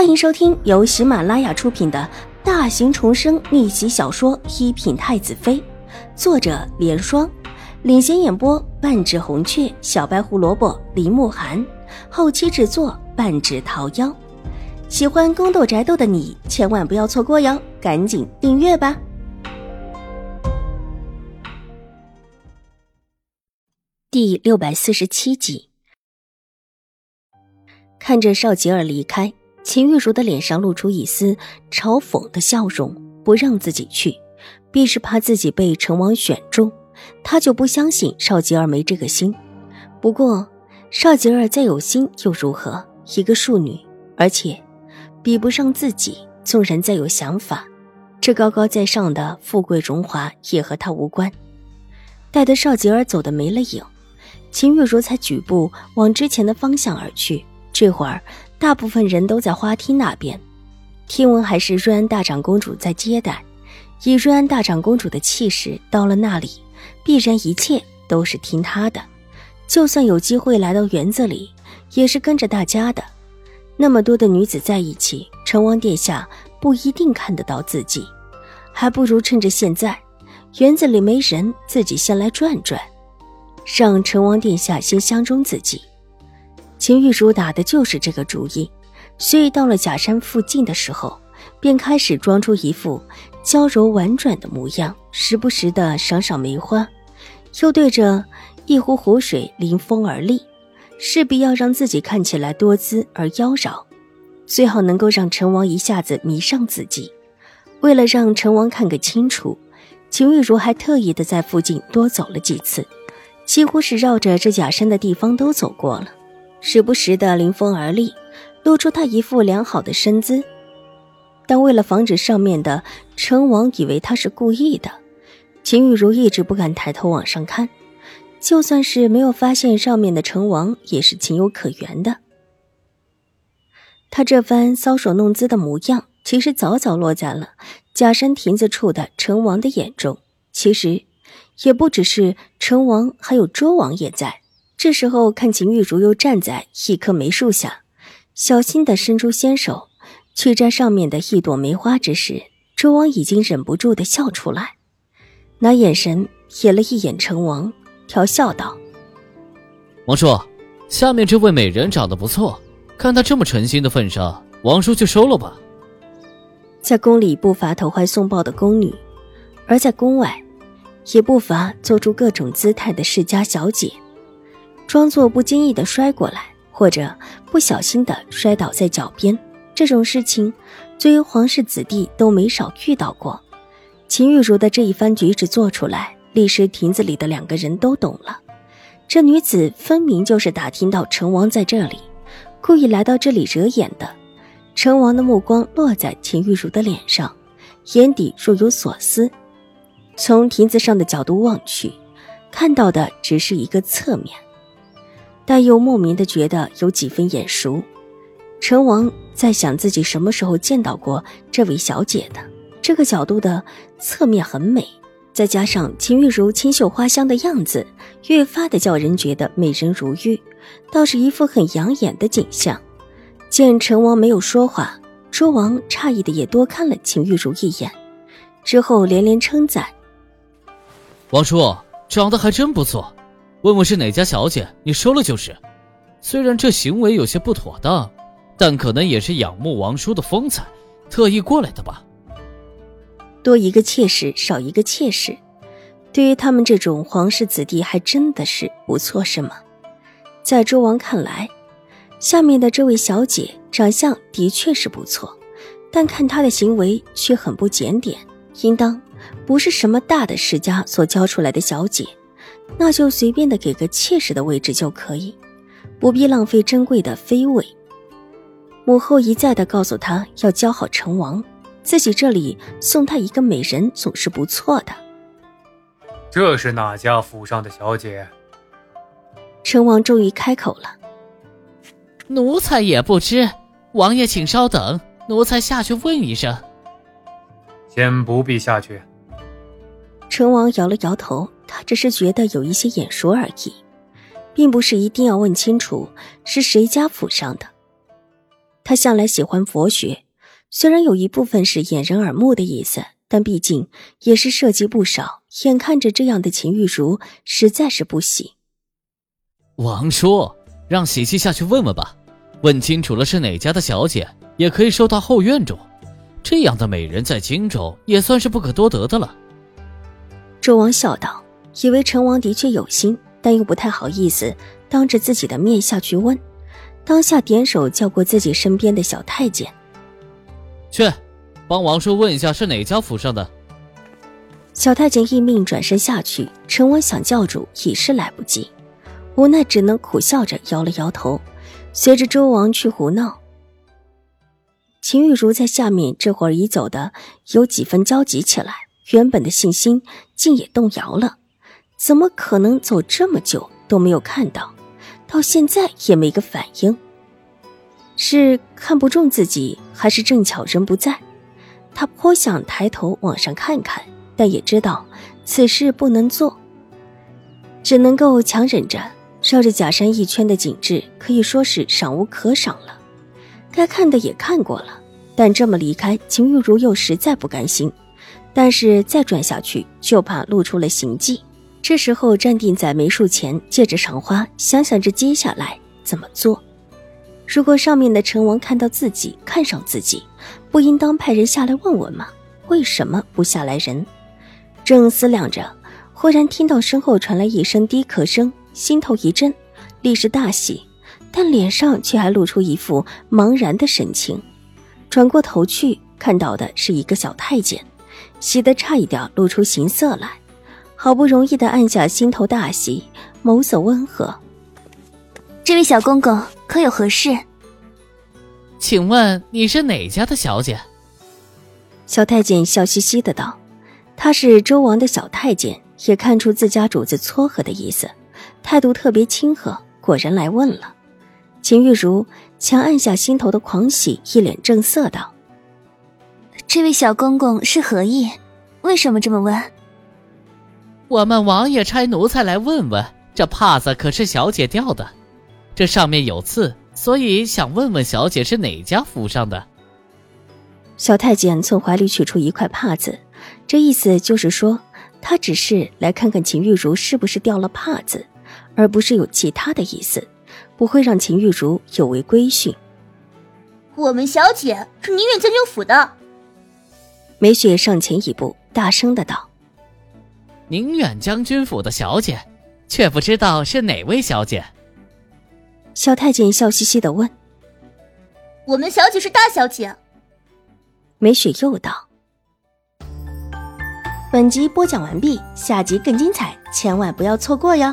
欢迎收听由喜马拉雅出品的大型重生逆袭小说《一品太子妃》，作者：莲霜，领衔演播：半指红雀、小白胡萝卜、林慕寒，后期制作：半指桃夭。喜欢宫斗宅斗的你千万不要错过哟，赶紧订阅吧！第六百四十七集，看着邵吉儿离开。秦玉茹的脸上露出一丝嘲讽的笑容，不让自己去，必是怕自己被成王选中。他就不相信邵吉儿没这个心。不过，邵吉儿再有心又如何？一个庶女，而且比不上自己。纵然再有想法，这高高在上的富贵荣华也和他无关。待得邵吉儿走的没了影，秦玉茹才举步往之前的方向而去。这会儿。大部分人都在花厅那边，听闻还是瑞安大长公主在接待。以瑞安大长公主的气势，到了那里，必然一切都是听她的。就算有机会来到园子里，也是跟着大家的。那么多的女子在一起，成王殿下不一定看得到自己，还不如趁着现在园子里没人，自己先来转转，让成王殿下先相中自己。秦玉茹打的就是这个主意，所以到了假山附近的时候，便开始装出一副娇柔婉转的模样，时不时的赏赏梅花，又对着一壶湖水临风而立，势必要让自己看起来多姿而妖娆，最好能够让陈王一下子迷上自己。为了让陈王看个清楚，秦玉茹还特意的在附近多走了几次，几乎是绕着这假山的地方都走过了。时不时的临风而立，露出他一副良好的身姿。但为了防止上面的成王以为他是故意的，秦玉茹一直不敢抬头往上看。就算是没有发现上面的成王，也是情有可原的。他这番搔首弄姿的模样，其实早早落在了假山亭子处的成王的眼中。其实，也不只是成王，还有周王也在。这时候，看秦玉茹又站在一棵梅树下，小心的伸出纤手去摘上面的一朵梅花之时，周王已经忍不住的笑出来，拿眼神瞥了一眼成王，调笑道：“王叔，下面这位美人长得不错，看她这么诚心的份上，王叔就收了吧。”在宫里不乏投怀送抱的宫女，而在宫外，也不乏做出各种姿态的世家小姐。装作不经意的摔过来，或者不小心的摔倒在脚边，这种事情，作为皇室子弟都没少遇到过。秦玉茹的这一番举止做出来，立时亭子里的两个人都懂了。这女子分明就是打听到成王在这里，故意来到这里惹眼的。成王的目光落在秦玉茹的脸上，眼底若有所思。从亭子上的角度望去，看到的只是一个侧面。但又莫名的觉得有几分眼熟，成王在想自己什么时候见到过这位小姐的。这个角度的侧面很美，再加上秦玉茹清秀花香的样子，越发的叫人觉得美人如玉，倒是一副很养眼的景象。见成王没有说话，周王诧异的也多看了秦玉茹一眼，之后连连称赞：“王叔长得还真不错。”问问是哪家小姐，你收了就是。虽然这行为有些不妥当，但可能也是仰慕王叔的风采，特意过来的吧。多一个妾室，少一个妾室，对于他们这种皇室子弟，还真的是不错，是吗？在周王看来，下面的这位小姐长相的确是不错，但看她的行为却很不检点，应当不是什么大的世家所教出来的小姐。那就随便的给个妾室的位置就可以，不必浪费珍贵的妃位。母后一再的告诉他要教好成王，自己这里送他一个美人总是不错的。这是哪家府上的小姐？成王终于开口了：“奴才也不知，王爷请稍等，奴才下去问一声。”先不必下去。成王摇了摇头。他只是觉得有一些眼熟而已，并不是一定要问清楚是谁家府上的。他向来喜欢佛学，虽然有一部分是掩人耳目的意思，但毕竟也是涉及不少。眼看着这样的秦玉茹，实在是不行。王叔，让喜气下去问问吧，问清楚了是哪家的小姐，也可以收到后院中。这样的美人在荆州也算是不可多得的了。周王笑道，以为陈王的确有心，但又不太好意思当着自己的面下去问。当下点手叫过自己身边的小太监，去，帮王叔问一下是哪家府上的。小太监一命转身下去，陈王想叫住已是来不及，无奈只能苦笑着摇了摇头，随着周王去胡闹。秦玉茹在下面这会儿已走的有几分焦急起来，原本的信心竟也动摇了，怎么可能走这么久都没有看到？到现在也没个反应，是看不中自己，还是正巧人不在？他颇想抬头往上看看，但也知道此事不能做，只能够强忍着。绕着假山一圈的景致可以说是赏无可赏了，该看的也看过了，但这么离开，秦玉茹又实在不甘心。但是再转下去，就怕露出了行迹。这时候站定在梅树前，借着赏花，想想着接下来怎么做。如果上面的陈王看到自己，看上自己，不应当派人下来问问吗？为什么不下来人？正思量着，忽然听到身后传来一声低咳声，心头一震，立时大喜，但脸上却还露出一副茫然的神情。转过头去，看到的是一个小太监，喜得差一点露出形色来。好不容易的按下心头大喜，眸色温和。这位小公公可有何事？请问你是哪家的小姐？小太监笑嘻嘻的道：“他是周王的小太监，也看出自家主子撮合的意思，态度特别亲和。果然来问了。”秦玉茹强按下心头的狂喜，一脸正色道：“这位小公公是何意？为什么这么问？”我们王爷差奴才来问问，这帕子可是小姐掉的，这上面有刺，所以想问问小姐是哪家府上的。小太监从怀里取出一块帕子，这意思就是说，他只是来看看秦玉茹是不是掉了帕子，而不是有其他的意思，不会让秦玉茹有违规训。我们小姐是宁远将军府的。梅雪上前一步，大声的道。宁远将军府的小姐，却不知道是哪位小姐。小太监笑嘻嘻的问：“我们小姐是大小姐。”梅雪又道：“本集播讲完毕，下集更精彩，千万不要错过哟。”